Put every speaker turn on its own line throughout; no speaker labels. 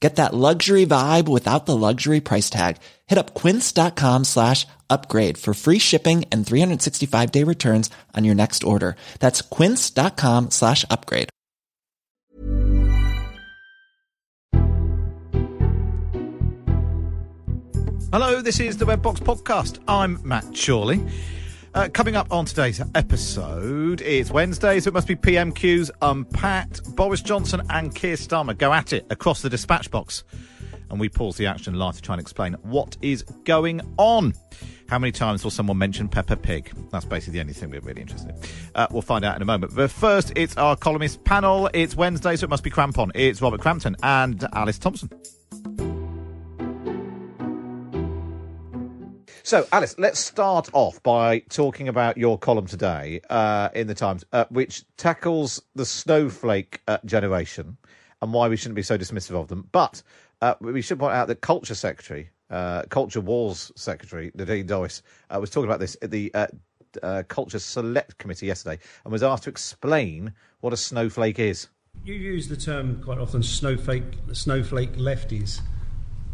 Get that luxury vibe without the luxury price tag. Hit up quince.com slash upgrade for free shipping and 365 day returns on your next order. That's quince.com slash upgrade.
Hello, this is the Red Box Podcast. I'm Matt Chorley. Uh, coming up on today's episode, it's Wednesday, so it must be PMQ's Unpacked. Boris Johnson and Keir Starmer go at it across the dispatch box. And we pause the action live to try and explain what is going on. How many times will someone mention Peppa Pig? That's basically the only thing we're really interested in. Uh, we'll find out in a moment. But first, it's our columnist panel. It's Wednesday, so it must be Crampon. It's Robert Crampton and Alice Thompson. So, Alice, let's start off by talking about your column today uh, in the Times, uh, which tackles the snowflake uh, generation and why we shouldn't be so dismissive of them. But uh, we should point out that Culture Secretary, uh, Culture Wars Secretary Nadine Dorries, uh, was talking about this at the Culture Select Committee yesterday and was asked to explain what a snowflake is.
You use the term quite often, snowflake, snowflake lefties.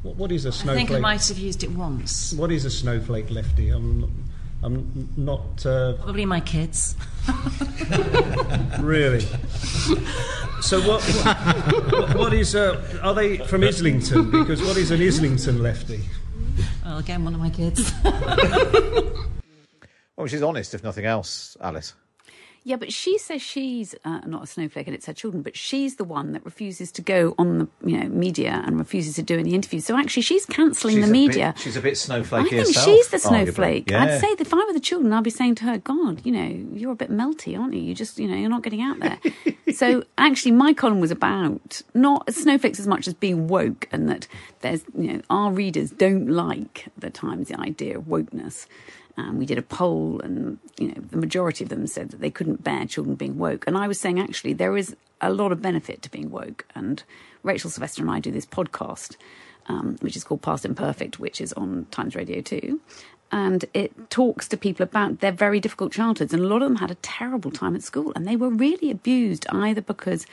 What, what is a snowflake?
I think I might have used it once.
What is a snowflake lefty? I'm, I'm not uh,
Probably my kids.
really. So what? What, what is? Uh, are they from Islington? Because what is an Islington lefty?
Well, again, one of my kids.
Well, she's honest, if nothing else, Alice.
Yeah, but she says she's uh, not a snowflake and it's her children, but she's the one that refuses to go on the you know media and refuses to do any interviews. So actually, she's cancelling the media.
bit- she's a bit
snowflake.
I
think
herself,
she's the snowflake.
Yeah.
I'd say that if I were the children, I'd be saying to her, "God, you know, you're a bit melty, aren't you? You just, you know, you're not getting out there." so actually, my column was about not snowflakes as much as being woke, and that there's, you know, our readers don't like the Times the idea of wokeness. And we did a poll, and you know, the majority of them said that they couldn't bear children being woke. And I was saying, actually, there is a lot of benefit to being woke. And Rachel Sylvester and I do this podcast, um, which is called Past Imperfect, which is on Times Radio 2. And it talks to people about their very difficult childhoods. And a lot of them had a terrible time at school, and they were really abused either because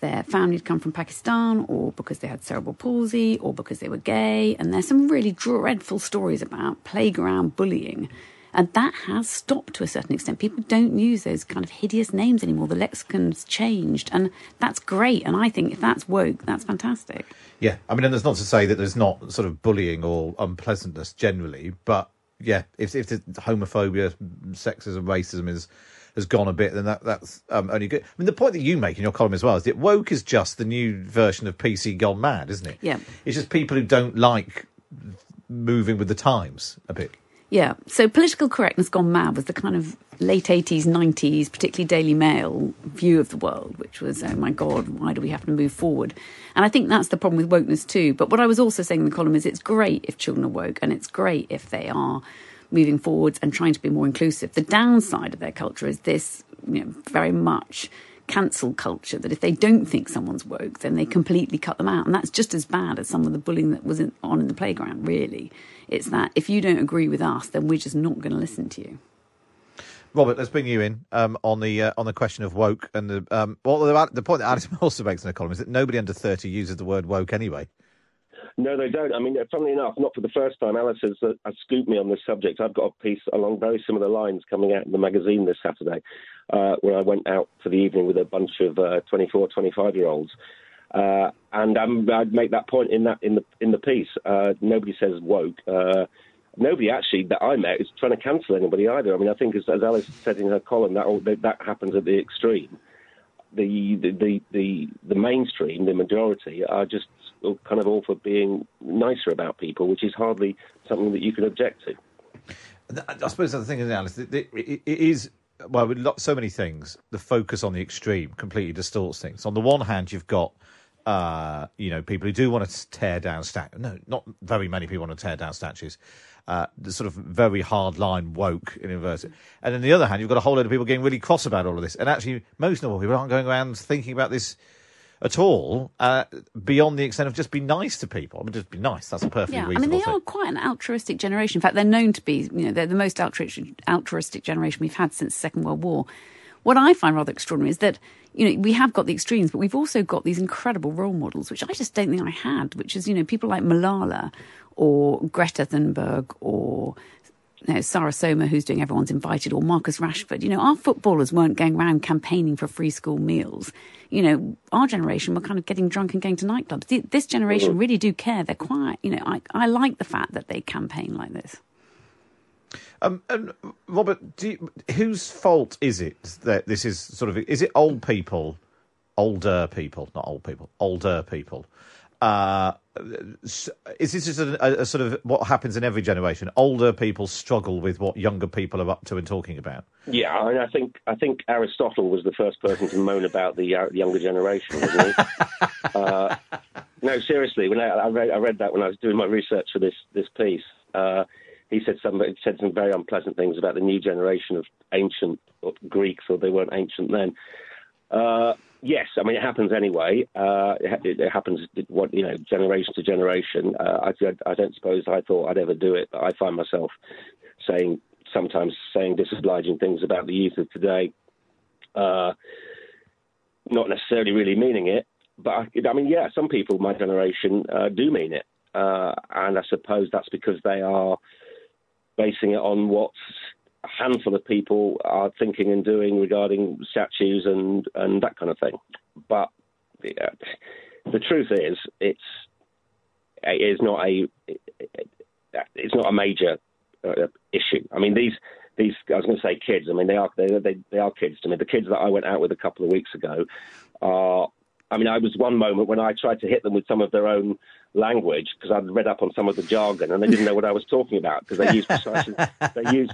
their family had come from Pakistan, or because they had cerebral palsy, or because they were gay. And there's some really dreadful stories about playground bullying. And that has stopped to a certain extent. People don't use those kind of hideous names anymore. The lexicon's changed, and that's great. And I think if that's woke, that's fantastic.
Yeah, I mean, and that's not to say that there's not sort of bullying or unpleasantness generally, but yeah, if if the homophobia, sexism, racism is has gone a bit, then that that's um, only good. I mean, the point that you make in your column as well is that woke is just the new version of PC gone mad, isn't it?
Yeah.
it's just people who don't like moving with the times a bit.
Yeah. So political correctness gone mad was the kind of late 80s, 90s, particularly Daily Mail view of the world, which was, oh my God, why do we have to move forward? And I think that's the problem with wokeness too. But what I was also saying in the column is it's great if children are woke and it's great if they are moving forwards and trying to be more inclusive. The downside of their culture is this, you know, very much cancel culture that if they don't think someone's woke, then they completely cut them out. And that's just as bad as some of the bullying that was in, on in the playground, really. It's that if you don't agree with us, then we're just not going to listen to you.
Robert, let's bring you in um, on the uh, on the question of woke and the um, well, the, the point that Alice also makes in her column is that nobody under thirty uses the word woke anyway.
No, they don't. I mean, funnily enough, not for the first time, Alice has, uh, has scooped me on this subject. I've got a piece along very similar lines coming out in the magazine this Saturday, uh, where I went out for the evening with a bunch of uh, 24, 25 year olds. Uh, and um, I'd make that point in that in the in the piece. Uh, nobody says woke. Uh, nobody actually that I met is trying to cancel anybody either. I mean, I think as, as Alice said in her column, that, that happens at the extreme. The, the the the mainstream, the majority, are just kind of all for being nicer about people, which is hardly something that you can object to.
I suppose the thing is, Alice, it, it, it is well, with so many things. The focus on the extreme completely distorts things. On the one hand, you've got uh, you know people who do want to tear down statues. No, not very many people want to tear down statues. Uh, the sort of very hard line woke in inverted. And on the other hand, you've got a whole load of people getting really cross about all of this. And actually, most normal people aren't going around thinking about this at all, uh, beyond the extent of just be nice to people. I mean, just be nice. That's a perfectly
yeah, I mean, they
thing.
are quite an altruistic generation. In fact, they're known to be, you know, they're the most altruistic, altruistic generation we've had since the Second World War. What I find rather extraordinary is that, you know, we have got the extremes, but we've also got these incredible role models, which I just don't think I had, which is, you know, people like Malala or Greta Thunberg or you know, Sarah Soma, who's doing Everyone's Invited, or Marcus Rashford. You know, our footballers weren't going around campaigning for free school meals. You know, our generation were kind of getting drunk and going to nightclubs. This generation mm. really do care. They're quiet. You know, I, I like the fact that they campaign like this.
Um, and Robert, do you, whose fault is it that this is sort of? Is it old people, older people, not old people, older people? Uh, is this just a, a, a sort of what happens in every generation? Older people struggle with what younger people are up to and talking about.
Yeah, I, mean, I think I think Aristotle was the first person to moan about the uh, younger generation, wasn't he? uh, no, seriously. When I, I, read, I read that when I was doing my research for this this piece, uh, he said some said some very unpleasant things about the new generation of ancient Greeks, or they weren't ancient then. Uh, yes, I mean it happens anyway. Uh, it, it happens, what you know, generation to generation. Uh, I, I don't suppose I thought I'd ever do it, but I find myself saying sometimes saying disobliging things about the youth of today, uh, not necessarily really meaning it. But I, I mean, yeah, some people my generation uh, do mean it, uh, and I suppose that's because they are basing it on what a handful of people are thinking and doing regarding statues and, and that kind of thing. But yeah, the truth is, it's it is not a it's not a major uh, issue. I mean, these these I was going to say kids. I mean, they are they, they they are kids to me. The kids that I went out with a couple of weeks ago are. I mean, I was one moment when I tried to hit them with some of their own language because I'd read up on some of the jargon and they didn't know what I was talking about because they used precisely they used.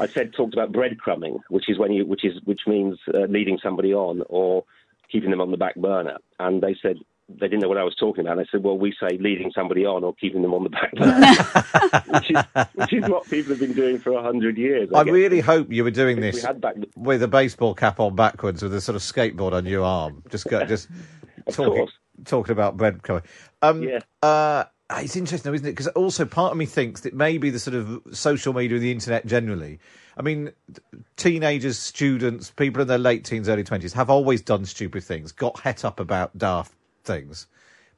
I said talked about breadcrumbing, which is when you which is which means uh, leading somebody on or keeping them on the back burner, and they said they didn't know what I was talking about. And I said, well, we say leading somebody on or keeping them on the back burner, which, is, which is what people have been doing for a hundred years.
I
guess.
really hope you were doing this
we had back,
with a baseball cap on backwards with a sort of skateboard on your arm. Just go, just talking
course.
Talking about breadcrumbing. Um,
Yeah.
uh, it's interesting, though, isn't it? Because also part of me thinks that maybe the sort of social media and the internet generally. I mean, teenagers, students, people in their late teens, early twenties have always done stupid things, got het up about daft things,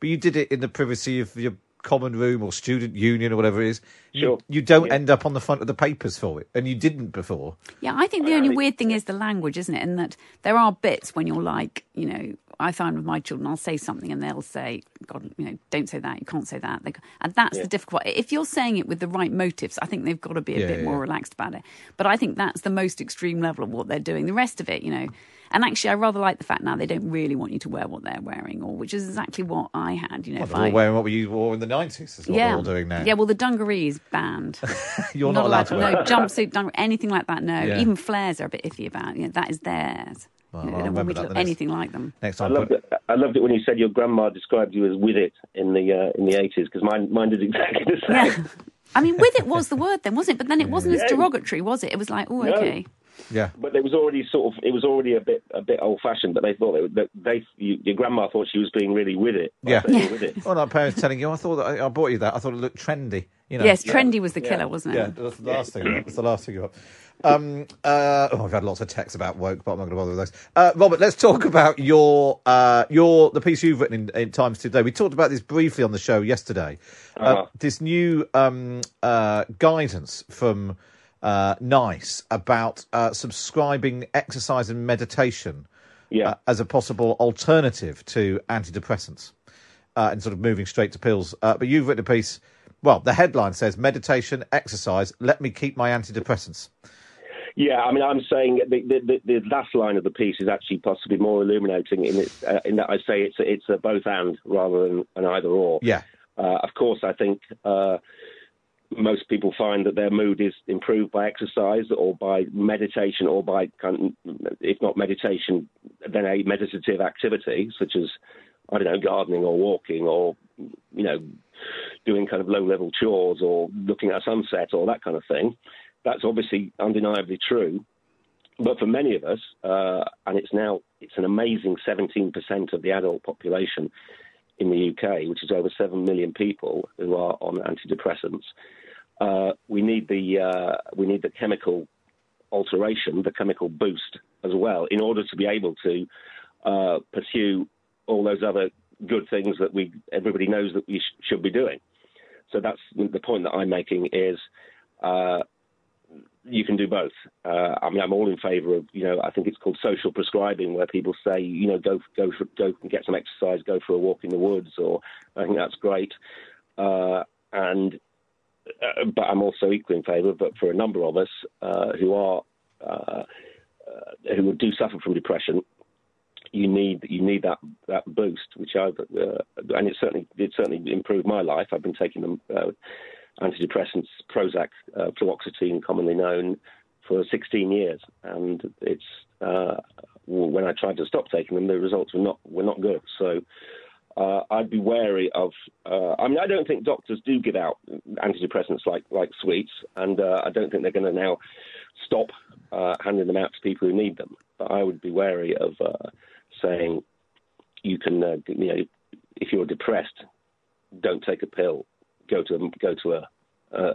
but you did it in the privacy of your common room or student union or whatever it is. You-
Sure.
You, don't
Yeah.
end up on the front of the papers for it, and you didn't before.
Yeah, I think the only weird thing is the language, isn't it? And that there are bits when you're like, you know, I find with my children, I'll say something and they'll say, God, you know, don't say that, you can't say that. They, and that's the difficult. If you're saying it with the right motives, I think they've got to be a
Yeah,
bit
yeah,
more
yeah.
relaxed about it. But I think that's the most extreme level of what they're doing. The rest of it, you know, and actually, I rather like the fact now they don't really want you to wear what they're wearing, or which is exactly what I had. You know,
Well,
if
they're all wearing what we wore in the nineties. Is what
yeah,
they're all doing now.
yeah. Well, the dungaree is banned.
You're not, allowed to wear.
No jumpsuit, dungaree, anything like that. No,
Yeah.
even flares are a bit iffy about. You know, that is theirs.
Well,
You know,
I'll
don't want me to look anything like them.
Next time, I
loved
put,
it. I loved it when you said your grandma described you as with it in the uh, in the eighties because mine mine did exactly the same.
Yeah. I mean, with it was the word then, wasn't it? But then it wasn't as derogatory, was it? It was like, oh,
No.
okay.
Yeah.
But it was already sort of it was already a bit a bit old fashioned. But they thought it, that they you, your grandma thought she was being really with it. by
Yeah.
with it.
Well, our parents telling you, I thought that I, I bought you that. I thought it looked trendy. You know.
Yes, trendy was the killer, wasn't it?
Yeah, that's the last thing. That's the last thing you got. Um, uh, oh, I've had lots of texts about woke, but I'm not going to bother with those. Uh, Robert, let's talk about your uh, your the piece you've written in, in Times today. We talked about this briefly on the show yesterday. Uh,
Uh-huh.
this new um, uh, guidance from uh, Nice about uh, subscribing exercise and meditation
Yeah.
uh, as a possible alternative to antidepressants uh, and sort of moving straight to pills. Uh, but you've written a piece Well, the headline says meditation, exercise, let me keep my antidepressants.
Yeah, I mean, I'm saying the, the, the last line of the piece is actually possibly more illuminating in, it, uh, in that I say it's a, it's a both and rather than an either or.
Yeah.
Uh, of course, I think uh, most people find that their mood is improved by exercise or by meditation or by, kind of, if not meditation, then a meditative activity such as, I don't know, gardening or walking or, you know, doing kind of low level chores or looking at a sunset or that kind of thing. That's obviously undeniably true. But for many of us, uh, and it's now it's an amazing 17% of the adult population in the UK, which is over 7 million people who are on antidepressants. Uh, we need the uh, we need the chemical alteration, the chemical boost as well, in order to be able to uh, pursue all those other good things that we everybody knows that we sh- should be doing. So that's the point that I'm making is uh, you can do both. Uh, I mean, I'm all in favour of you know I think it's called social prescribing, where people say you know go go for, go get some exercise, go for a walk in the woods, or I think that's great. Uh, and uh, but I'm also equally in favour. But for a number of us uh, who are uh, uh, who do suffer from depression, you need you need that that boost, which I've and it certainly it certainly improved my life. I've been taking them antidepressants, Prozac, uh, fluoxetine, commonly known, for 16 years, and it's uh, when I tried to stop taking them, the results were not were not good. So. Uh, I'd be wary of. Uh, I mean, I don't think doctors do give out antidepressants like like sweets, and uh, I don't think they're going to now stop uh, handing them out to people who need them. But I would be wary of uh, saying you can, uh, you know, if you're depressed, don't take a pill. Go to a, go to a uh,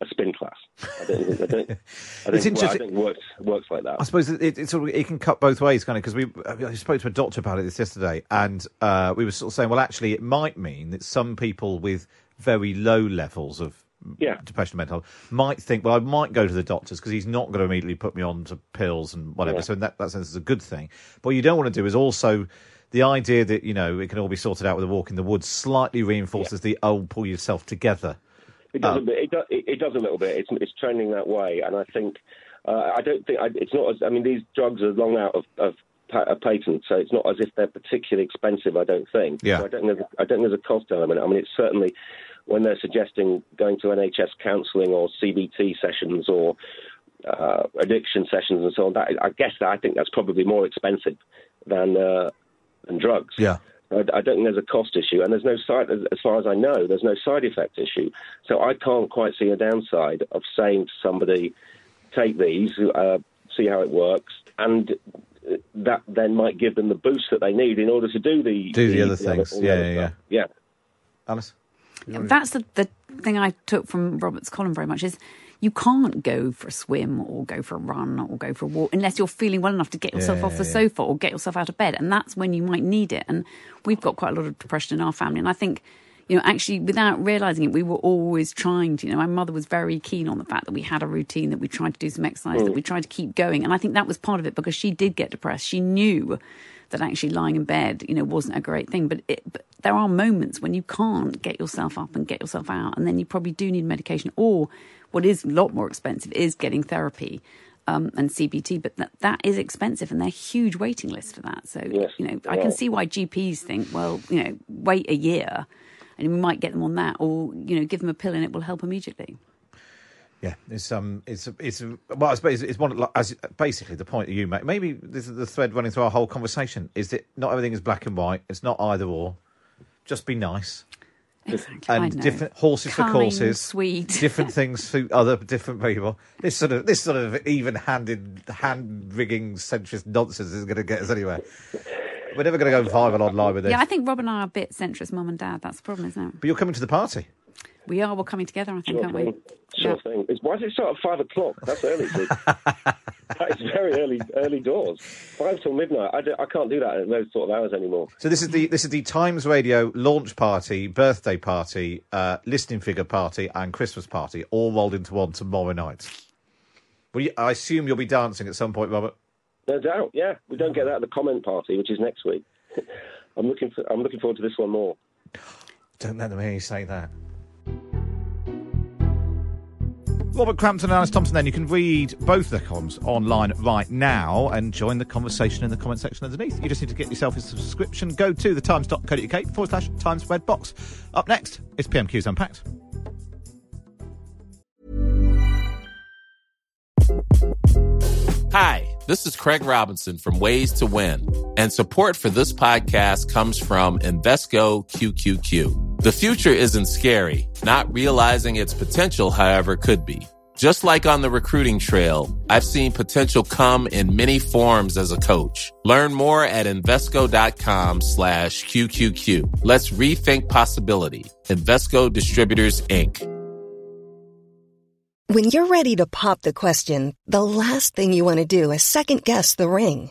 a spin class. I don't think, I don't, I
It's
well, I
interesting-
think it works works like that.
I suppose it, it, it sort of it can cut both ways, kind of, because we I spoke to a doctor about it this yesterday, and uh, we were sort of saying, well, actually, it might mean that some people with very low levels of
Yeah.
depression, mental health, might think, well, I might go to the doctors because he's not going to immediately put me on to pills and whatever.
Yeah.
So in that, that sense, it's a good thing. But what you don't want to do is also. The idea that you know it can all be sorted out with a walk in the woods slightly reinforces the oh pull yourself together.
It does, a bit, it, does, it, does a little bit. It's, it's trending that way, and I think uh, I don't think I, it's not. As, I mean, these drugs are long out of, of a patent, so it's not as if they're particularly expensive. I don't think.
Yeah.
So I don't. Think there's, I don't think there's a cost element. I mean, it's certainly when they're suggesting going to NHS counselling or CBT sessions or uh, addiction sessions and so on. That I guess that I think that's probably more expensive than uh, than drugs.
Yeah.
I, I don't think there's a cost issue, and there's no side, as, as far as I know, there's no side effect issue. So I can't quite see a downside of saying to somebody, take these, uh, see how it works, and uh, that then might give them the boost that they need in order to do the
Do the other things.
all the
Yeah,
other
yeah,
stuff. yeah.
Alice.
That's the, the thing I took from Robert's column very much is you can't go for a swim or go for a run or go for a walk unless you're feeling well enough to get yourself
Yeah,
off the
yeah.
sofa or get yourself out of bed. And that's when you might need it. And we've got quite a lot of depression in our family. And I think, you know, actually without realizing it, we were always trying to, you know, my mother was very keen on the fact that we had a routine, that we tried to do some exercise, that mm. we tried to keep going. And I think that was part of it because she did get depressed. She knew that actually lying in bed, you know, wasn't a great thing. But, it, but there are moments when you can't get yourself up and get yourself out, and then you probably do need medication. Or what is a lot more expensive is getting therapy um, and CBT. But that, that is expensive, and they're huge waiting lists for that. So
Yes,
you know, I can
are.
see why GPs think, well, you know, wait a year. And we might get them on that, or you know, give them a pill and it will help immediately.
Yeah, it's um, it's it's well, I suppose it's one like, as basically the point that you make. Maybe this is the thread running through our whole conversation is that not everything is black and white. It's not either or. Just be nice
Exactly. I
and different horses for courses,
sweet.
different things suit other different people. This sort of this sort of even-handed, hand-rigging centrist nonsense is going to get us anywhere. We're never going to go viral online with this.
Yeah, I think Rob and I are a bit centrist, mum and dad. That's the problem, isn't it?
but you're coming to the party.
We are. We're coming together, I think,
Sure
aren't we?
thing. Sure
Yeah.
thing. It's, why does it start at five o'clock? That's early. that is very early, early doors. Five till midnight. I, do, I can't do that at those sort of hours anymore.
So this is the this is the Times Radio launch party, birthday party, uh, listening figure party, and Christmas party, all rolled into one tomorrow night. Well, I assume you'll be dancing at some point, Robert.
No doubt. Yeah, we don't get that at the comment party, which is next week. I'm looking for. I'm looking forward to this one more.
Don't let them hear you say that. Robert Crampton and Alice Thompson, then you can read both their columns online right now and join the conversation in the comment section underneath. You just need to get yourself a subscription. Go to thetimes.co.uk forward slash Times Red Box. Up next, it's PMQ's Unpacked.
Hi, this is Craig Robinson from Ways to Win, and support for this podcast comes from Invesco QQQ. The future isn't scary. Not realizing its potential, however, could be. Just like on the recruiting trail, I've seen potential come in many forms as a coach. Learn more at Invesco.com slash QQQ. Let's rethink possibility. Invesco Distributors, Inc.
When you're ready to pop the question, the last thing you want to do is second guess the ring.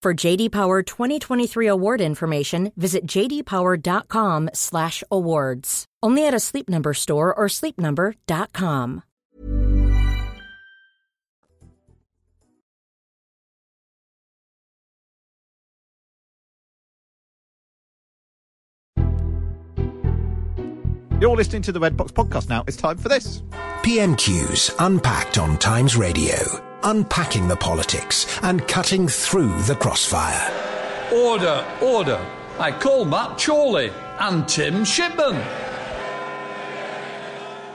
For JD Power 2023 award information, visit jdpower.com/awards. Only at a Sleep Number store or sleepnumber.com.
You're listening to the Red Box podcast now. It's time for this.
PMQs unpacked on Times Radio, unpacking the politics and cutting through the crossfire.
Order, order. I call Matt Chorley and Tim Shipman.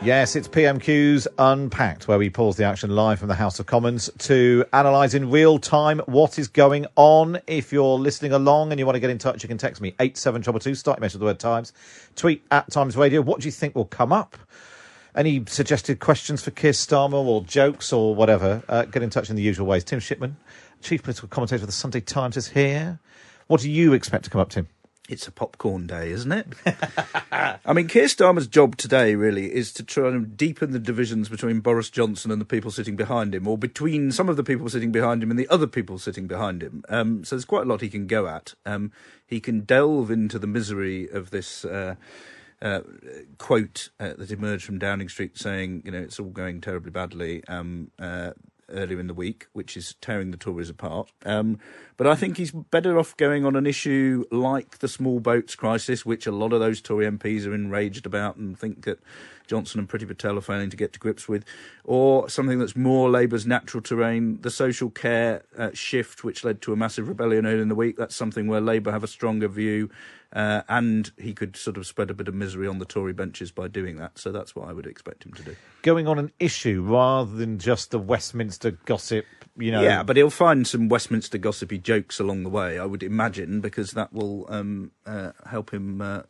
Yes, it's PMQ's Unpacked, where we pause the action live from the House of Commons to analyse in real time what is going on. If you're listening along and you want to get in touch, you can text me 87222, start your message with the word Times. Tweet at Times Radio. What do you think will come up? Any suggested questions for Keir Starmer or jokes or whatever? Uh, get in touch in the usual ways. Tim Shipman, Chief Political Commentator for the Sunday Times, is here. What do you expect to come up, Tim?
It's a popcorn day, isn't it? I mean, Keir Starmer's job today really is to try and deepen the divisions between Boris Johnson and the people sitting behind him, or between some of the people sitting behind him and the other people sitting behind him. Um, so there's quite a lot he can go at. Um, he can delve into the misery of this. Uh, uh, quote uh, that emerged from Downing Street saying, you know, it's all going terribly badly. Um, uh, earlier in the week, which is tearing the Tories apart. Um, but I think he's better off going on an issue like the small boats crisis, which a lot of those Tory MPs are enraged about and think that Johnson and Priti Patel are failing to get to grips with, or something that's more Labour's natural terrain, the social care uh, shift, which led to a massive rebellion earlier in the week. That's something where Labour have a stronger view, uh, and he could sort of spread a bit of misery on the Tory benches by doing that. So that's what I would expect him to do.
Going on an issue rather than just the Westminster gossip, you know.
Yeah, but he'll find some Westminster gossipy jokes along the way, I would imagine, because that will um, uh, help him uh,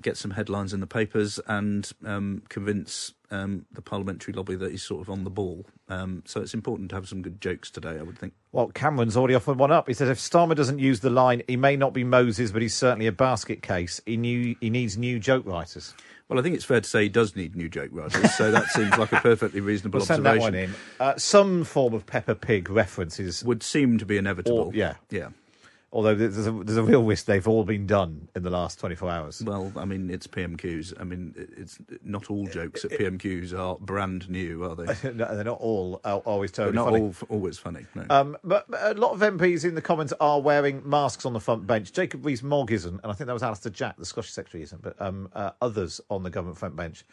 get some headlines in the papers and um, convince um, the parliamentary lobby that he's sort of on the ball. Um, so it's important to have some good jokes today, I would think.
Well, Cameron's already offered one up. He says if Starmer doesn't use the line, he may not be Moses, but he's certainly a basket case. He knew he needs new joke writers.
Well, I think it's fair to say he does need new joke writers, so that seems like a perfectly reasonable
we'll send that one in. Uh, some form of Peppa Pig references
would seem to be inevitable.
Or, yeah,
yeah.
Although there's a, there's a real risk they've all been done in the last 24 hours.
Well, I mean, it's PMQs. I mean, it's not all jokes at PMQs are brand new, are they?
no, they're not all always totally
they're not
funny.
all always funny. No.
Um, but, but a lot of MPs in the Commons are wearing masks on the front bench. Jacob Rees-Mogg isn't, and I think that was Alister Jack, the Scottish Secretary, isn't. But um, uh, others on the government front bench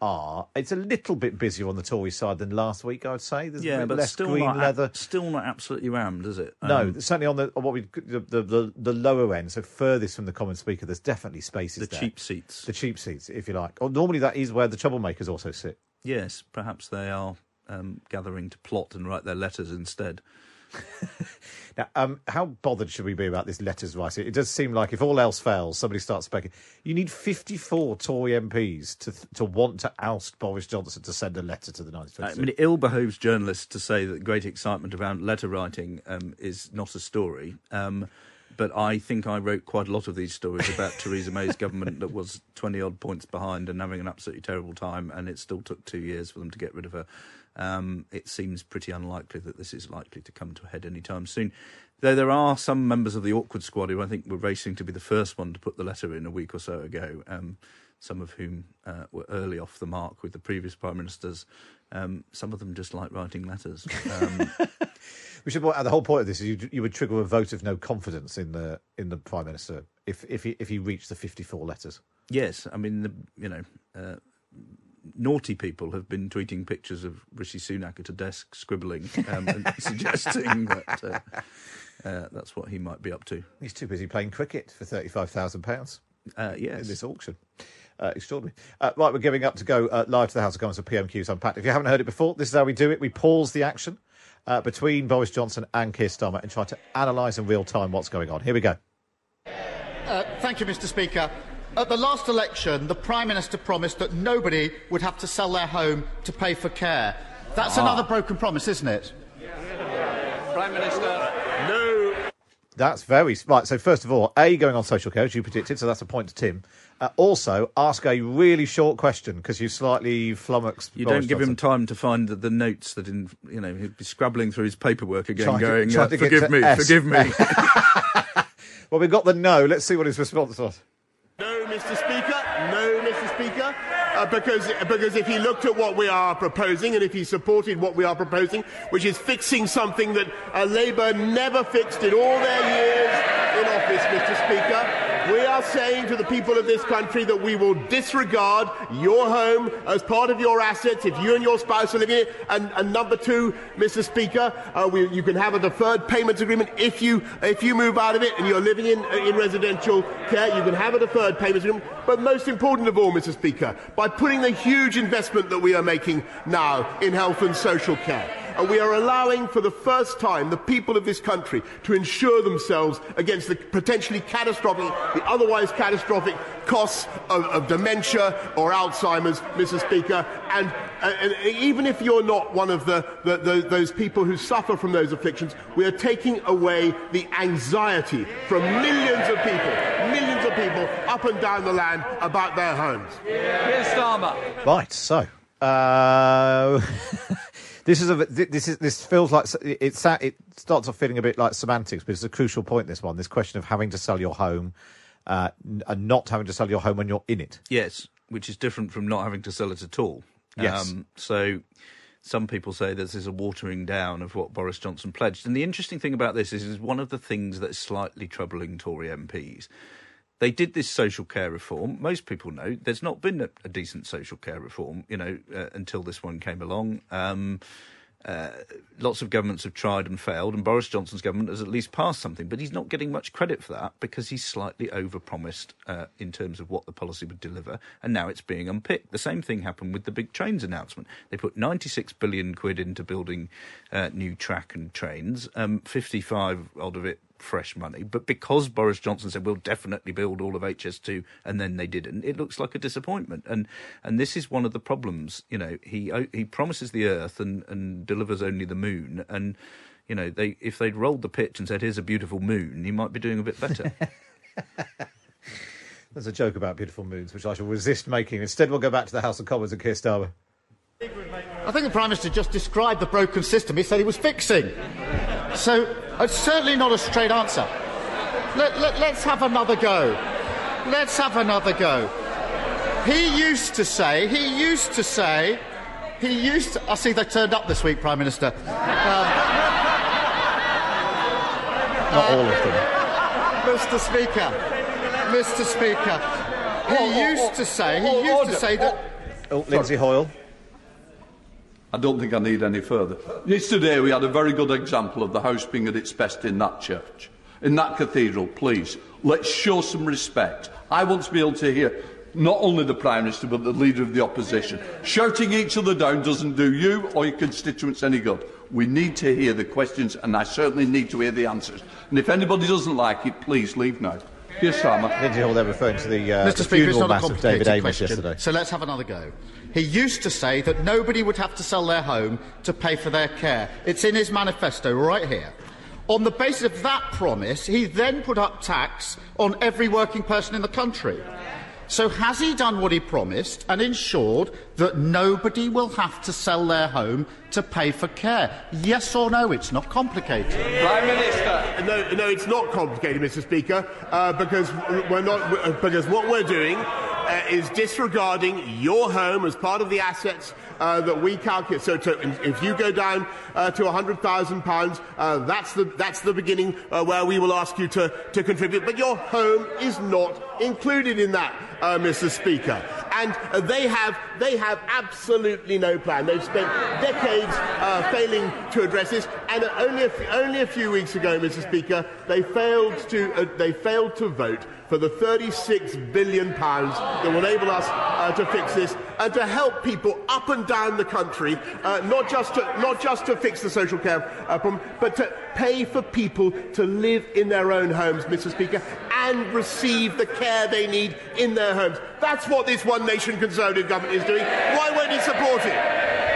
are. It's a little bit busier on the Tory side than last week, I would say. There's a
yeah,
bit
but
less
still
green
not,
leather.
Still not absolutely rammed, is it?
No,
Um,
certainly on the on what we the, the the the lower end, so furthest from the common speaker. There's definitely spaces.
the
there.
cheap seats.
the cheap seats, if you like. Or normally that is where the troublemakers also sit.
Yes, perhaps they are um, gathering to plot and write their letters instead.
Now, um, how bothered should we be about this letters writing? It does seem like if all else fails, somebody starts speaking. You need 54 Tory MPs to to want to oust Boris Johnson to send a letter to the 1926.
I mean, it ill behoves journalists to say that great excitement around letter writing um, is not a story. Um, but I think I wrote quite a lot of these stories about Theresa May's government that was 20 odd points behind and having an absolutely terrible time, and it still took two years for them to get rid of her. Um, it seems pretty unlikely that this is likely to come to a head anytime soon. Though there are some members of the awkward squad who I think were racing to be the first one to put the letter in a week or so ago, um, some of whom uh, were early off the mark with the previous prime ministers. Um, some of them just like writing letters. Um,
We should. The whole point of this is you, you would trigger a vote of no confidence in the in the prime minister if if he if he reached the 54 letters.
Yes, I mean, the, you know, uh, naughty people have been tweeting pictures of Rishi Sunak at a desk scribbling um, and suggesting that uh, uh, that's what he might be up to.
He's too busy playing cricket for 35,000 pounds.
Uh, yes.
in this auction. Uh, extraordinary. Uh, right, we're giving up to go uh, live to the House of Commons for PMQs Unpacked. If you haven't heard it before, this is how we do it. We pause the action uh, between Boris Johnson and Keir Starmer and try to analyse in real time what's going on. Here we go.
Uh, thank you, Mr. Speaker. At the last election, the Prime Minister promised that nobody would have to sell their home to pay for care. That's
Ah.
another broken promise, isn't it?
Prime Minister. No.
That's very right. So first of all, a going on social care as you predicted, so that's a point to Tim. Uh, also, ask a really short question because you slightly flummoxed.
You
Boris
don't give him time to find the, the notes that, in you know, he'd be scrabbling through his paperwork again,
Trying to-
going,
trying
uh,
to get
"Forgive me,
S."
forgive me."
well, we've got the no. Let's see what his response was.
No, Mr. Speaker. No, Mr. Speaker. Uh, because, because if he looked at what we are proposing and if he supported what we are proposing, which is fixing something that uh, Labour never fixed in all their years in office, Mr. Speaker, are saying to the people of this country that we will disregard your home as part of your assets if you and your spouse are living in it. And, and number two, Mr. Speaker, uh, we, you can have a deferred payments agreement if you if you move out of it and you're living in in residential care. You can have a deferred payments agreement. But most important of all, Mr. Speaker, by putting the huge investment that we are making now in health and social care. And we are allowing for the first time the people of this country to insure themselves against the potentially catastrophic, the otherwise catastrophic costs of, of dementia or Alzheimer's, Mr. Speaker. And, uh, and even if you're not one of the, the, the, those people who suffer from those afflictions, we are taking away the anxiety from millions of people, millions of people up and down the land about their homes.
Keir Starmer.
Right. So, uh, this is a this is this feels like it. It starts off feeling a bit like semantics, but it's a crucial point. This one, this question of having to sell your home uh, and not having to sell your home when you're in it.
Yes, which is different from not having to sell it at all. Um,
Yes.
so some people say this is a watering down of what Boris Johnson pledged. And the interesting thing about this is, is one of the things that's slightly troubling Tory MPs. They did this social care reform. Most people know there's not been a, a decent social care reform, you know, uh, until this one came along. Um, uh, lots of governments have tried and failed, and Boris Johnson's government has at least passed something, but he's not getting much credit for that because he's slightly overpromised uh, in terms of what the policy would deliver, and now it's being unpicked. The same thing happened with the big trains announcement. They put 96 billion quid into building uh, new track and trains, um, 55 odd of it fresh money. But because Boris Johnson said we'll definitely build all of HS2, and then they didn't, it looks like a disappointment. And and this is one of the problems. You know, he he promises the Earth and and delivers only the Moon. And you know, they if they'd rolled the pitch and said here's a beautiful moon, he might be doing a bit better.
There's a joke about beautiful moons, which I shall resist making. Instead, we'll go back to the House of Commons and Keir Starmer.
I think the Prime Minister just described the broken system he said he was fixing. So it's certainly not a straight answer. Let, let, let's have another go. Let's have another go. He used to say, he used to say, he used to. I see they turned up this week, Prime Minister. Um,
Not all of them.
Mr. Speaker, Mr. Speaker, he used to say, he used to say that.
Oh, Lindsay Hoyle.
I don't think I need any further. Yesterday we had a very good example of the house being at its best in that church. In that cathedral, please, let's show some respect. I want to be able to hear not only the Prime Minister but the Leader of the Opposition. Shouting each other down doesn't do you or your constituents any good. We need to hear the questions, and I certainly need to hear the answers. And if anybody doesn't like it, please leave now. Yes, Starmer.
Lindsay Hoyle, they're referring to the, uh,
Mr.
the
Speaker, it's
funeral
not a
mass of
complicated
David Amess
question.
yesterday.
So let's have another go. He used to say that nobody would have to sell their home to pay for their care. It's in his manifesto right here. On the basis of that promise, he then put up tax on every working person in the country. So has he done what he promised and ensured that nobody will have to sell their home to pay for care? Yes or no? It's not complicated.
Prime Minister. No, no, it's not complicated, Mr. Speaker, uh, because we're not. uh, Because what we're doing uh, is disregarding your home as part of the assets uh, that we calculate. So, to, if you go down uh, to hundred thousand pounds, uh, that's the that's the beginning uh, where we will ask you to, to contribute. But your home is not included in that, uh, Mr. Speaker. And they have they have absolutely no plan. They've spent decades failing to address this, and only a, f- only a few weeks ago, Mr. Speaker, they failed to they failed to vote for the 36 billion pounds that will enable us uh, to fix this and to help people up and down the country, uh, not just to not just to fix the social care uh, problem, but to pay for people to live in their own homes, Mr. Speaker, and receive the care they need in their homes. That's what this One Nation Conservative government is doing. Why won't it support it?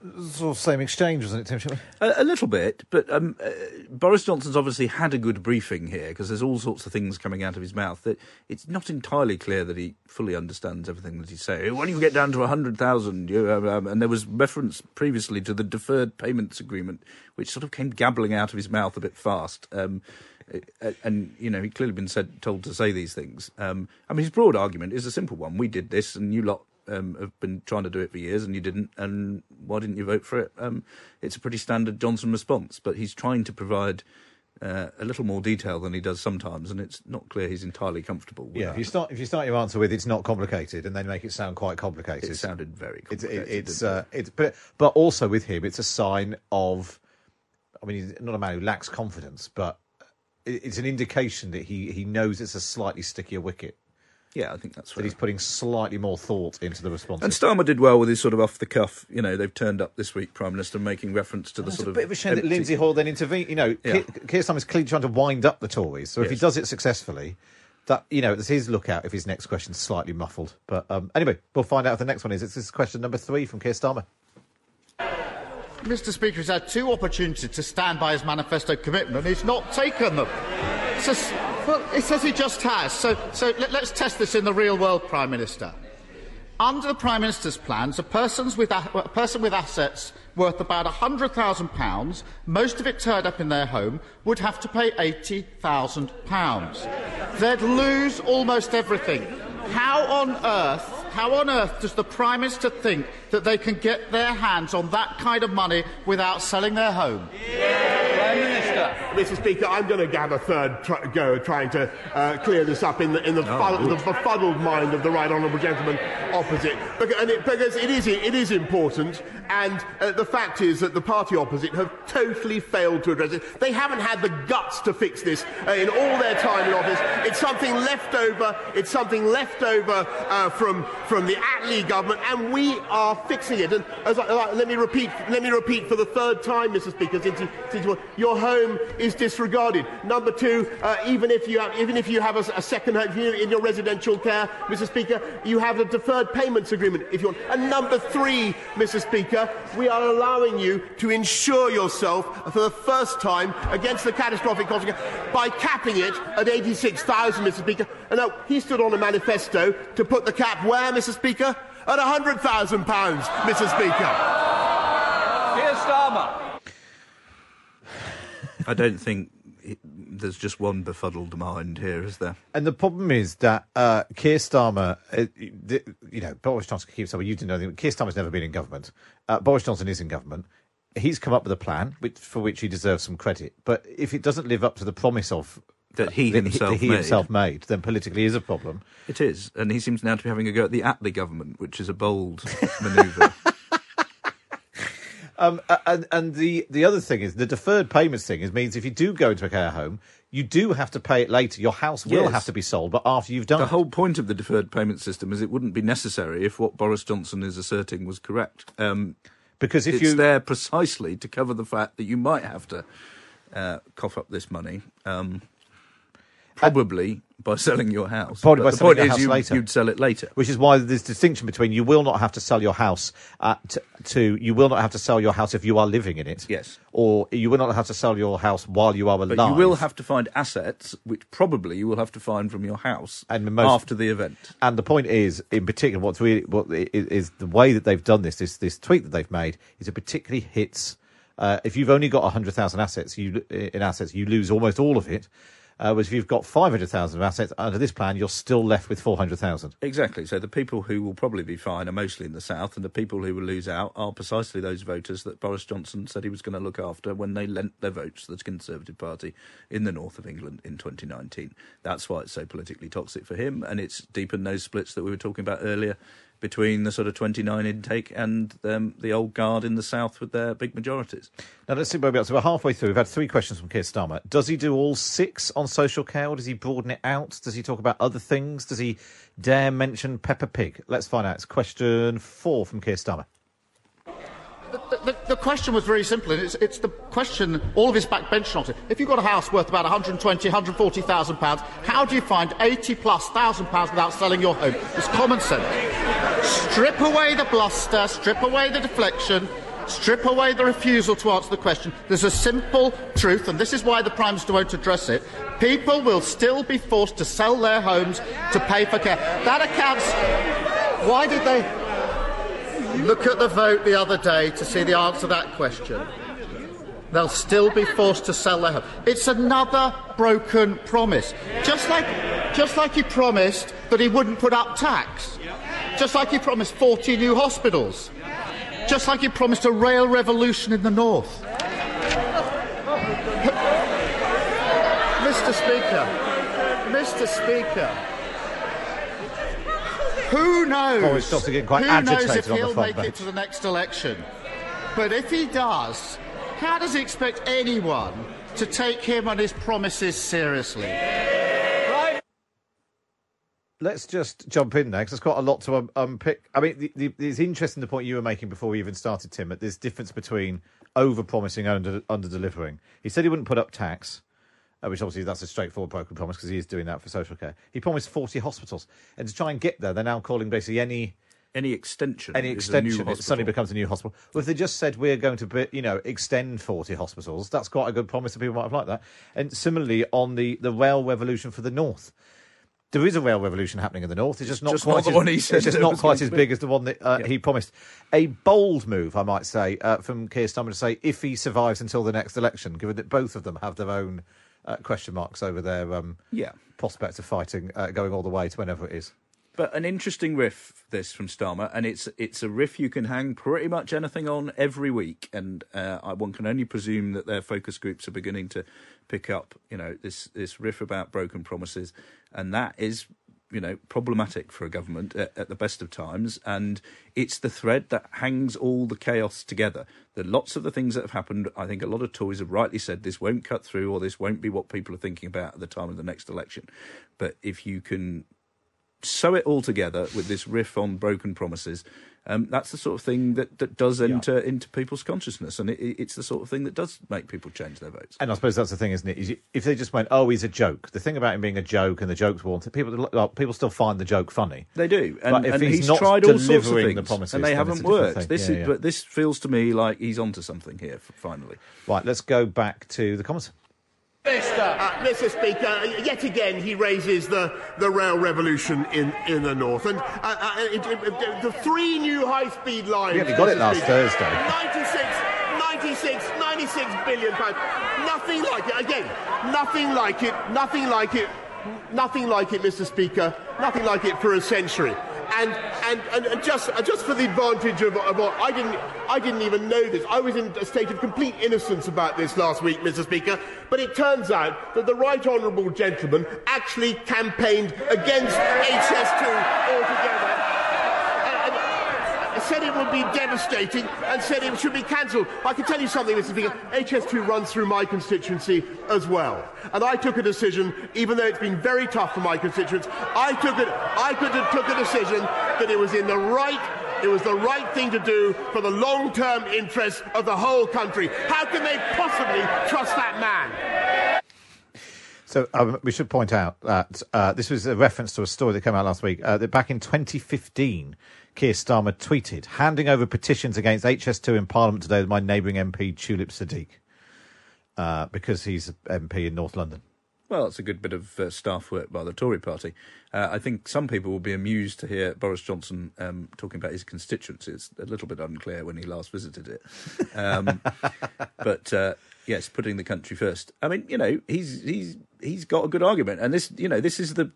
Sort of same exchange, wasn't it, Tim?
A, a little bit, but um, uh, Boris Johnson's obviously had a good briefing here because there's all sorts of things coming out of his mouth that it's not entirely clear that he fully understands everything that he's saying. When you get down to 100,000, um, um, and there was reference previously to the deferred payments agreement, which sort of came gabbling out of his mouth a bit fast. Um, uh, and you know he'd clearly been said, told to say these things. Um, I mean, his broad argument is a simple one: we did this, and you lot um, have been trying to do it for years, and you didn't. And why didn't you vote for it? Um, it's a pretty standard Johnson response, but he's trying to provide. Uh, a little more detail than he does sometimes, and it's not clear he's entirely comfortable. With
Yeah,
that.
if you start if you start your answer with "it's not complicated" and then make it sound quite complicated,
It sounded very
It's,
complicated,
it, it's, uh, it's but but also with him, it's a sign of. I mean, he's not a man who lacks confidence, but it's an indication that he he knows it's a slightly stickier wicket.
Yeah, I think that's
that he's putting slightly more thought into the response.
And Starmer did well with his sort of off the cuff. You know, they've turned up this week, Prime Minister, making reference to the
It's
sort
a
of
bit of a shame that Lindsay Hoyle then intervened. You know,
Yeah.
Keir, Keir Starmer's clearly trying to wind up the Tories. So if he does it successfully, that you know, it's his lookout if his next question's slightly muffled. But um, anyway, we'll find out if the next one is. It's this is question number three from Keir Starmer.
Mr. Speaker has had two opportunities to stand by his manifesto commitment and he's not taken them. Well, it says he just has. So, so let, us test this in the real world, Prime Minister. Under the Prime Minister's plans, a, with a person with assets worth about £100,000, most of it tied up in their home, would have to pay £80,000. They'd lose almost everything. How on earth, how on earth does the Prime Minister think that they can get their hands on that kind of money without selling their home?
Prime Minister. Mr. Speaker, I'm going to have a third try- go trying to uh, clear this up in the, in the, fu- the befuddled mind of the right honourable gentleman opposite. Because, and it, because it, is, it is important, and uh, the fact is that the party opposite have totally failed to address it. They haven't had the guts to fix this uh, in all their time in office. It's something left over. It's something left over uh, from from the Attlee government, and we are fixing it. And as I, let me repeat, let me repeat for the third time, Mr. Speaker, since you, since you, your home is disregarded. Number two, uh, even if you have, even if you have a, a second home you're in your residential care, Mr. Speaker, you have a deferred payments agreement. If you want, and number three, Mr. Speaker, we are allowing you to insure yourself for the first time against the catastrophic consequence by capping it at 86,000, Mr. Speaker. And now he stood on a manifesto to put the cap where, Mr. Speaker? At 100,000 pounds, Mr. Speaker.
Keir Starmer.
I don't think there's just one befuddled mind here, is there?
And the problem is that uh, Keir Starmer, uh, you know, Boris Johnson keeps saying, well, you didn't know anything. Keir Starmer's never been in government. Uh, Boris Johnson is in government. He's come up with a plan which, for which he deserves some credit. But if it doesn't live up to the promise of
That he
that
himself
that he
made.
himself made, then politically is a problem.
It is, and he seems now to be having a go at the Attlee government, which is a bold manoeuvre.
Um, and and the, the other thing is the deferred payments thing is means if you do go into a care home, you do have to pay it later. Your house will
Yes.
have to be sold, but after you've done
The
it.
whole point of the deferred payment system is it wouldn't be necessary if what Boris Johnson is asserting was correct. Um,
Because if
it's
you
there precisely to cover the fact that you might have to uh, cough up this money, um, probably by selling your house.
Probably
But
by
the
selling
point
your
is
house
you,
later.
you'd sell it later.
Which is why there's distinction between you will not have to sell your house at, to you will not have to sell your house if you are living in it.
Yes.
Or you will not have to sell your house while you are alive.
But you will have to find assets, which probably you will have to find from your house
And most-
after the event.
And the point is, in particular, what's really what is, the way that they've done this. This this tweet that they've made is it particularly hits. Uh, if you've only got hundred thousand assets, you in assets, you lose almost all of it. Uh, if you've got five hundred thousand of assets under this plan, you're still left with four hundred thousand.
Exactly. So the people who will probably be fine are mostly in the south, and the people who will lose out are precisely those voters that Boris Johnson said he was going to look after when they lent their votes to the Conservative Party in the north of England in 2019. That's why it's so politically toxic for him, and it's deepened those splits that we were talking about earlier between the sort of 29 intake and um, the old guard in the south with their big majorities.
Now let's see where we are. So we're halfway through. We've had three questions from Keir Starmer. Does he do all six on social care, or does he broaden it out? Does he talk about other things? Does he dare mention Peppa Pig? Let's find out. It's question four from Keir Starmer.
The, the, question was very simple, and it's, it's the question all of his backbenchers answered. If you've got a house worth about 120, 140,000 pounds, how do you find 80 plus thousand pounds without selling your home? It's common sense. Strip away the bluster, strip away the deflection, strip away the refusal to answer the question. There's a simple truth, and this is why the Prime Minister won't address it. People will still be forced to sell their homes to pay for care. That accounts. Why did they? Look at the vote the other day to see the answer to that question. They'll still be forced to sell their home. It's another broken promise. Just like, just like he promised that he wouldn't put up tax. Just like he promised 40 new hospitals. Just like he promised a rail revolution in the north. Mr. Speaker, Mr. Speaker, who knows?
Boris Johnson getting quite
who
agitated
knows if
on
he'll make it to the next election? But if he does, how does he expect anyone to take him and his promises seriously? Right.
Let's just jump in there because there's quite a lot to um, unpick. I mean, the, the, it's interesting the point you were making before we even started, Tim, that there's difference between over promising and under, under delivering. He said he wouldn't put up tax, uh, which obviously that's a straightforward broken promise because he is doing that for social care. He promised 40 hospitals. And to try and get there, they're now calling basically any.
Any extension,
any
is a new
extension, it suddenly becomes a new hospital. Well, if they just said we're going to, be, you know, extend forty hospitals, that's quite a good promise. That people might have liked that. And similarly, on the the rail revolution for the north, there is a rail revolution happening in the north. It's just not
just
quite
not the
as,
one he
it's
said
just not quite as big as the one that uh, he promised. A bold move, I might say, uh, from Keir Starmer to say if he survives until the next election, given that both of them have their own uh, question marks over their um,
Yeah.
prospects of fighting, uh, going all the way to whenever it is.
But an interesting riff, this from Starmer, and it's it's a riff you can hang pretty much anything on every week, and uh, one can only presume that their focus groups are beginning to pick up, you know, this this riff about broken promises, and that is, you know, problematic for a government at, at the best of times, and it's the thread that hangs all the chaos together. There are lots of the things that have happened. I think a lot of Tories have rightly said this won't cut through, or this won't be what people are thinking about at the time of the next election. But if you can sew it all together with this riff on broken promises. Um, that's the sort of thing that, that does enter into people's consciousness, and it, it's the sort of thing that does make people change their votes.
And I suppose that's the thing, isn't it? Is if they just went, "Oh, he's a joke," the thing about him being a joke and the joke's wanted, people well, people still find the joke funny.
They do, and,
but if
and
he's,
he's,
not
tried all sorts of
delivering
things,
the promises,
and they haven't worked. This
Yeah,
is,
yeah.
but this feels to me like he's onto something here. Finally,
right. Let's go back to the comments.
Uh, Mr. Speaker, yet again he raises the, the rail revolution in, in the north. And uh, uh, it, it, it- the three new high speed lines.
We got it last
Speaker,
Thursday.
96, 96, 96 billion pounds. Nothing like it. Again, nothing like it. Nothing like it. Nothing like it, Mr. Speaker. Nothing like it for a century. And, and, and, and just, just for the advantage of, of what I didn't, I didn't even know this. I was in a state of complete innocence about this last week, Mr. Speaker. But it turns out that the right honourable gentleman actually campaigned against HS2 altogether. Said it would be devastating and said it should be cancelled. I can tell you something, Mr. Speaker. HS2 runs through my constituency as well. And I took a decision, even though it's been very tough for my constituents, I took it, I could have took a decision that it was in the right It was the right thing to do for the long term interests of the whole country. How can they possibly trust that man?
So um, we should point out that uh, this was a reference to a story that came out last week. Uh, that back in 2015, Keir Starmer tweeted, handing over petitions against HS2 in Parliament today to my neighbouring MP, Tulip Siddiq, uh, because he's MP in North London.
Well, it's a good bit of uh, staff work by the Tory party. Uh, I think some people will be amused to hear Boris Johnson um, talking about his constituency. It's a little bit unclear when he last visited it. Um, but uh, yes, putting the country first. I mean, you know, he's he's he's got a good argument, and this, you know, this is the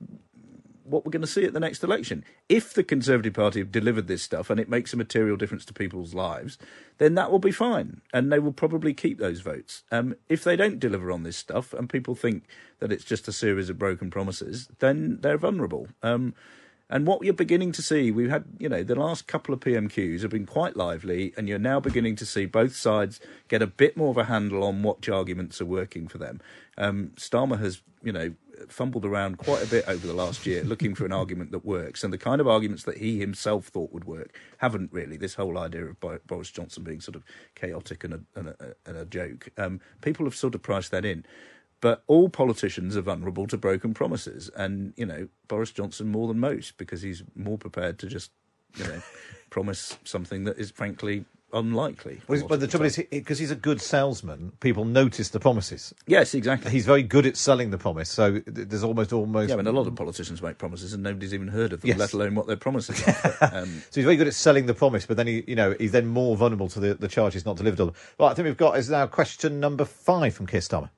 what we're going to see at the next election. If the Conservative Party have delivered this stuff and it makes a material difference to people's lives, then that will be fine, and they will probably keep those votes. Um, if they don't deliver on this stuff and people think that it's just a series of broken promises, then they're vulnerable. Um, and what you're beginning to see, we've had, you know, the last couple of PMQs have been quite lively, and you're now beginning to see both sides get a bit more of a handle on what arguments are working for them. Um, Starmer has, you know, fumbled around quite a bit over the last year looking for an argument that works, and the kind of arguments that he himself thought would work haven't really. This whole idea of Boris Johnson being sort of chaotic and a, and a, and a joke, um, people have sort of priced that in. But all politicians are vulnerable to broken promises, and you know Boris Johnson more than most because he's more prepared to just, you know, promise something that is frankly unlikely.
Well, but the trouble is, because he's a good salesman, people notice the promises.
Yes, exactly.
He's very good at selling the promise, so there's almost almost.
Yeah, I mean, a lot of politicians make promises and nobody's even heard of them,
Yes.
let alone what their promises are. But, um,
So he's very good at selling the promise, but then he, you know, he's then more vulnerable to the, the charges not delivered on. them. Right, I think we've got is now question number five from Keir Starmer.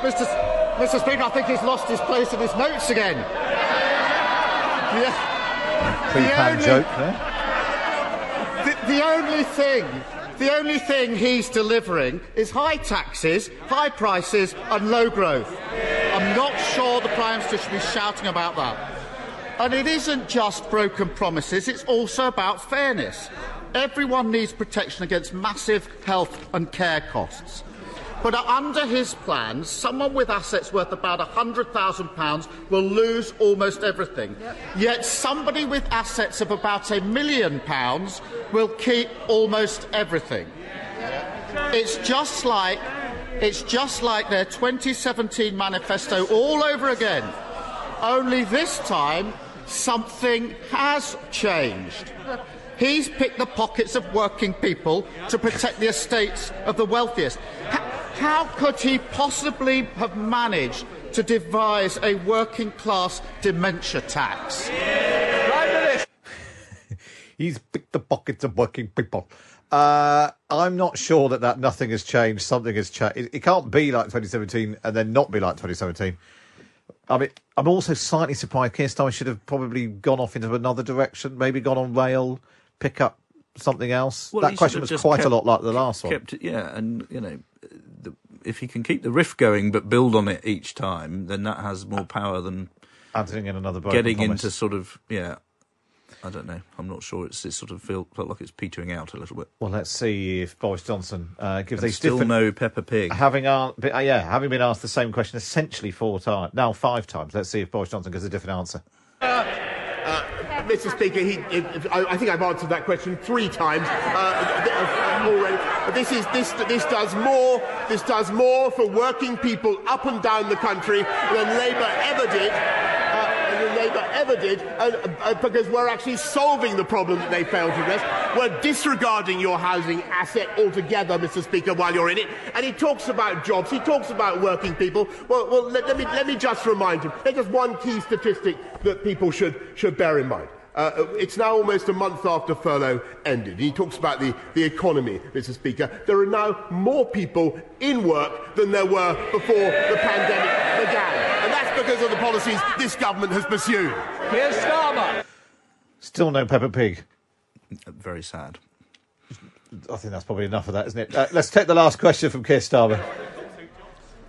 Mr. S- Mr. Speaker, I think he's lost his place in his notes again. Yeah.
Pre-planned
only-
joke there.
The, the only thing, the only thing he's delivering is high taxes, high prices, and low growth. I'm not sure the Prime Minister should be shouting about that. And it isn't just broken promises, it's also about fairness. Everyone needs protection against massive health and care costs. But under his plans, someone with assets worth about £100,000 will lose almost everything. Yet somebody with assets of about a million pounds will keep almost everything. It's just like it's just like their 2017 manifesto all over again. Only this time something has changed. He's picked the pockets of working people to protect the estates of the wealthiest. H- how could he possibly have managed to devise a working class dementia tax?
He's picked the pockets of working people. Uh, I'm not sure that that nothing has changed. Something has changed. It, it can't be like 2017 and then not be like 2017. I mean, I'm also slightly surprised. Keir Starmer should have probably gone off into another direction. Maybe gone on rail, pick up something else.
Well,
that question was quite
kept-
a lot like the last one.
kept it, yeah, and you know, the, if he can keep the riff going but build on it each time, then that has more power than
adding in another broken
getting into sort of yeah. I don't know. I'm not sure. It's it sort of feel, felt like it's petering out a little bit.
Well, let's see if Boris Johnson uh, gives
And
a
still
different-
no Peppa Pig.
Having uh, uh, yeah, having been asked the same question essentially four times, now five times. Let's see if Boris Johnson gives a different answer.
Mr. Speaker, he, it, I, I think I've answered that question three times uh, uh, already. This is this this does more. This does more for working people up and down the country than Labour ever did. Uh, Labour ever did, uh, because we're actually solving the problem that they failed to address. We're disregarding your housing asset altogether, Mr. Speaker, while you're in it. And he talks about jobs. He talks about working people. Well, well let, let me let me just remind him. There's just one key statistic that people should should bear in mind. Uh, it's now almost a month after furlough ended. He talks about the, the economy, Mr. Speaker. There are now more people in work than there were before the pandemic began. And that's because of the policies this government has pursued. Here's Starmer.
Still no Peppa Pig.
Very sad.
I think that's probably enough of that, isn't it? Uh, let's take the last question from Keir Starmer.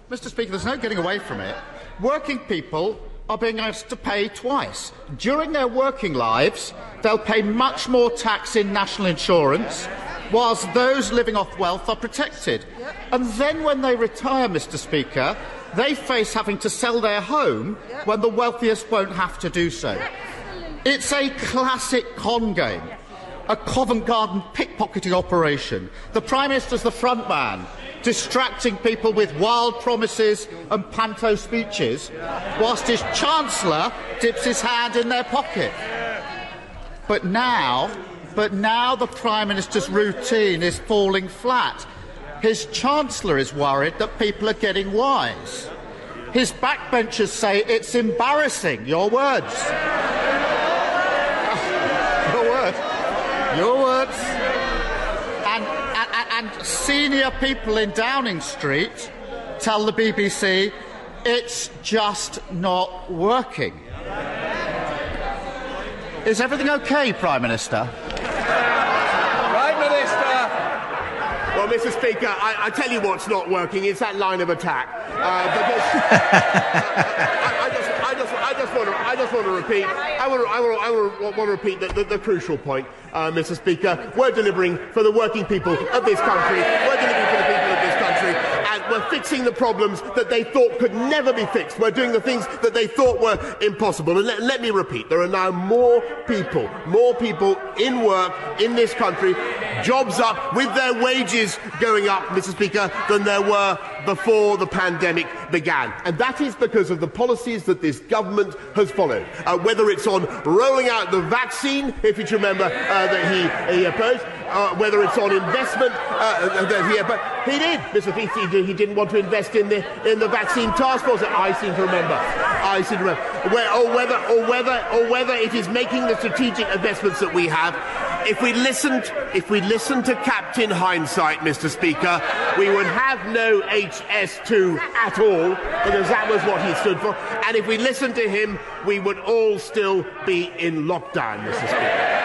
Mr. Speaker, there's no getting away from it. Working people are being asked to pay twice. During their working lives, they'll pay much more tax in national insurance, whilst those living off wealth are protected. And then when they retire, Mr. Speaker, they face having to sell their home when the wealthiest won't have to do so. It's a classic con game, a Covent Garden pickpocketing operation. The Prime Minister's the front man, distracting people with wild promises and panto speeches, whilst his Chancellor dips his hand in their pocket. But now, but now the Prime Minister's routine is falling flat. His Chancellor is worried that people are getting wise. His backbenchers say it's embarrassing. Your words. Your words. Your words. And, and, and senior people in Downing Street tell the BBC it's just not working. Is everything okay, Prime Minister?
Prime Minister! Well, Mr. Speaker, I, I tell you what's not working. It's that line of attack. Uh, because I, I just, I just, I just want to, I just want to repeat. I want to, I want to, I want to, repeat the, the, the crucial point, uh, Mr. Speaker. We're delivering for the working people of this country. We're delivering for the people of this country, and we're fixing the problems that they thought could never be fixed. We're doing the things that they thought were impossible. And let, let me repeat: there are now more people, more people in work in this country, jobs up, with their wages going up, Mr. Speaker, than there were before the pandemic began. And that is because of the policies that this government has followed. Uh, whether it's on rolling out the vaccine, if you remember uh, that he, he opposed, uh, whether it's on investment uh, that he, but he did, Mr. Speaker, he didn't want to invest in the in the vaccine task force. I seem to remember. I seem to remember. Or whether, or whether, or whether it is making the strategic investments that we have. If we listened, if we listened to Captain Hindsight, Mr. Speaker, we would have no HS2 at all because that was what he stood for. And if we listened to him, we would all still be in lockdown, Mr. Speaker.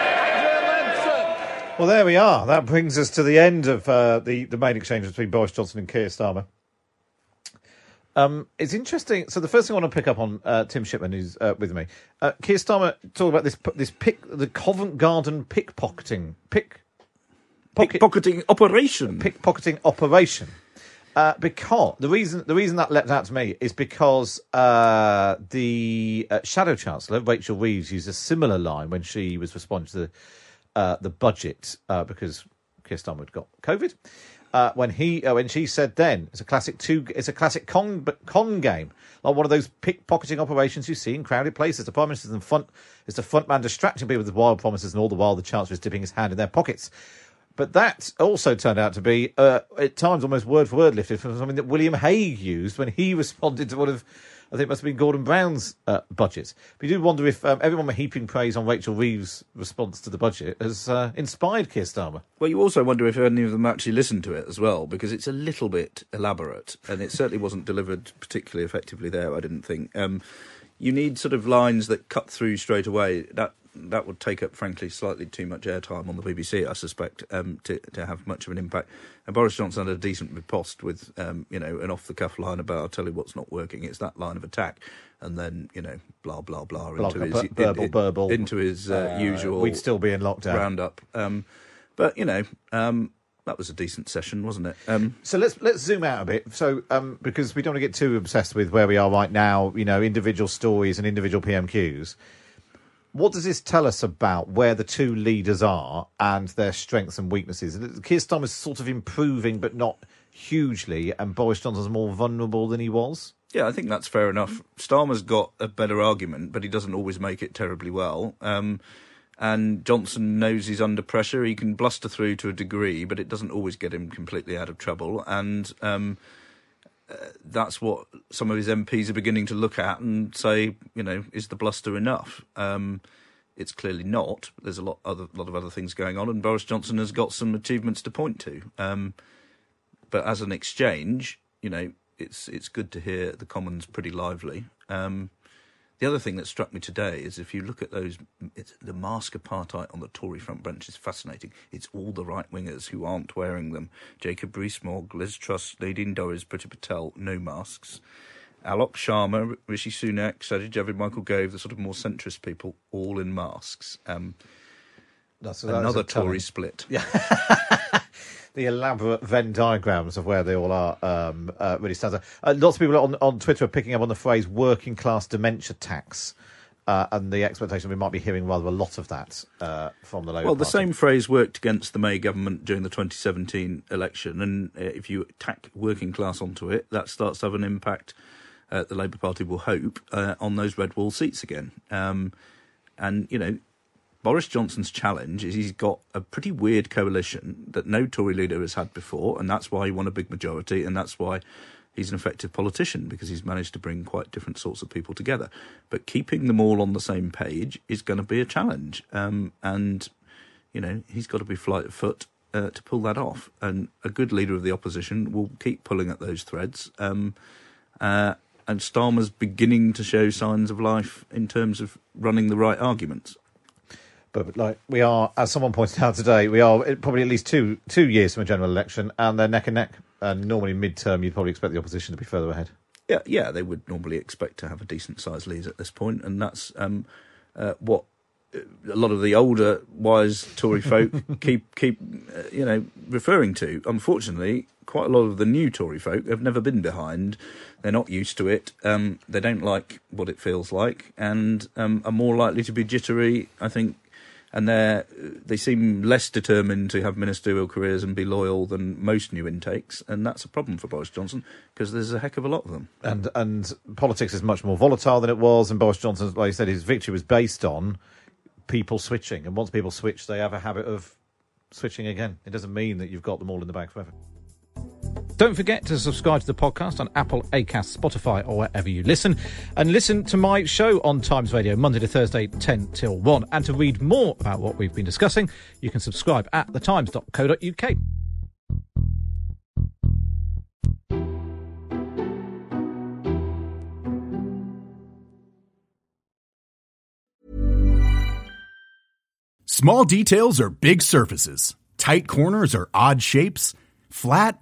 Well, there we are. That brings us to the end of uh, the the main exchange between Boris Johnson and Keir Starmer. Um, it's interesting. So the first thing I want to pick up on uh, Tim Shipman, who's uh, with me. Uh, Keir Starmer talked about this this pick the Covent Garden pickpocketing pick
pickpocketing operation
pickpocketing operation. Uh, because the reason the reason that leapt out to me is because uh, the uh, shadow chancellor Rachel Reeves used a similar line when she was responding to the uh, the budget uh, because Keir Starmer had got COVID. Uh, when he uh, when she said then it's a classic two it's a classic con con game like one of those pickpocketing operations you see in crowded places. The prime minister is front is the front man distracting people with wild promises, and all the while the chancellor is dipping his hand in their pockets. But that also turned out to be, uh, at times, almost word for word lifted from something that William Hague used when he responded to one of, I think it must have been Gordon Brown's uh, budget. But you do wonder if um, everyone were heaping praise on Rachel Reeves' response to the budget has uh, inspired Keir Starmer.
Well, you also wonder if any of them actually listened to it as well, because it's a little bit elaborate, and it certainly wasn't delivered particularly effectively there. I didn't think. Um, you need sort of lines that cut through straight away. That that would take up, frankly, slightly too much airtime on the BBC, I suspect, um, to to have much of an impact. And Boris Johnson had a decent riposte with, um, you know, an off the cuff line about, "I'll tell you what's not working." It's that line of attack, and then you know, blah blah blah
Blah,
into his
bur- burble, burble.
into his uh,
Uh,
usual.
we'd still be in lockdown.
roundup. Um, but you know, um, that was a decent session, wasn't it? Um,
So let's let's zoom out a bit. So um, because we don't want to get too obsessed with where we are right now, you know, individual stories and individual PMQs. What does this tell us about where the two leaders are and their strengths and weaknesses? Keir Starmer's sort of improving, but not hugely, and Boris Johnson's more vulnerable than he was.
Yeah, I think that's fair enough. Starmer's got a better argument, but he doesn't always make it terribly well. Um, and Johnson knows he's under pressure. He can bluster through to a degree, but it doesn't always get him completely out of trouble. And um, that's what some of his MPs are beginning to look at and say, you know, is the bluster enough? Um, it's clearly not. There's a lot other lot of other things going on, and Boris Johnson has got some achievements to point to. Um, but as an exchange, you know, it's it's good to hear the Commons pretty lively. Um, the other thing that struck me today is if you look at those, it's, the mask apartheid on the Tory front bench is fascinating. It's all the right wingers who aren't wearing them. Jacob Rees-Mogg, Liz Truss, Nadine Dorries, Priti Patel, no masks. Alok Sharma, Rishi Sunak, Sajid Javid, Michael Gove, the sort of more centrist people, all in masks. Um,
That's,
another
a telling-
Tory split.
Yeah. the elaborate Venn diagrams of where they all are um, uh, really stands out. Uh, lots of people on, on Twitter are picking up on the phrase working class dementia tax. Uh, and the expectation we might be hearing rather a lot of that uh, from the Labour
Well, the
Party.
same phrase worked against the May government during the 2017 election, and uh, if you tack working class onto it, that starts to have an impact. Uh, the Labour Party will hope uh, on those red wall seats again. Um, and you know, Boris Johnson's challenge is he's got a pretty weird coalition that no Tory leader has had before, and that's why he won a big majority, and that's why he's an effective politician because he's managed to bring quite different sorts of people together. But keeping them all on the same page is going to be a challenge, um, and you know he's got to be flight of foot uh, to pull that off. And a good leader of the opposition will keep pulling at those threads. Um, uh, and Starmer's beginning to show signs of life in terms of running the right arguments.
But like we are, as someone pointed out today, we are probably at least two two years from a general election, and they're neck and neck. And normally mid-term, you'd probably expect the opposition to be further ahead.
Yeah, yeah, they would normally expect to have a decent sized lead at this point, and that's um, uh, what uh, a lot of the older wise Tory folk keep keep uh, you know referring to. Unfortunately, quite a lot of the new Tory folk have never been behind. They're not used to it. Um, they don't like what it feels like, and um, are more likely to be jittery. I think. And they they seem less determined to have ministerial careers and be loyal than most new intakes, and that's a problem for Boris Johnson because there's a heck of a lot of them.
And and politics is much more volatile than it was. And Boris Johnson, like you said, his victory was based on people switching. And once people switch, they have a habit of switching again. It doesn't mean that you've got them all in the bag forever. Don't forget to subscribe to the podcast on Apple, Acast, Spotify, or wherever you listen. And listen to my show on Times Radio, Monday to Thursday, 10 till 1. And to read more about what we've been discussing, you can subscribe at thetimes.co.uk.
Small details are big surfaces. Tight corners are odd shapes. Flat,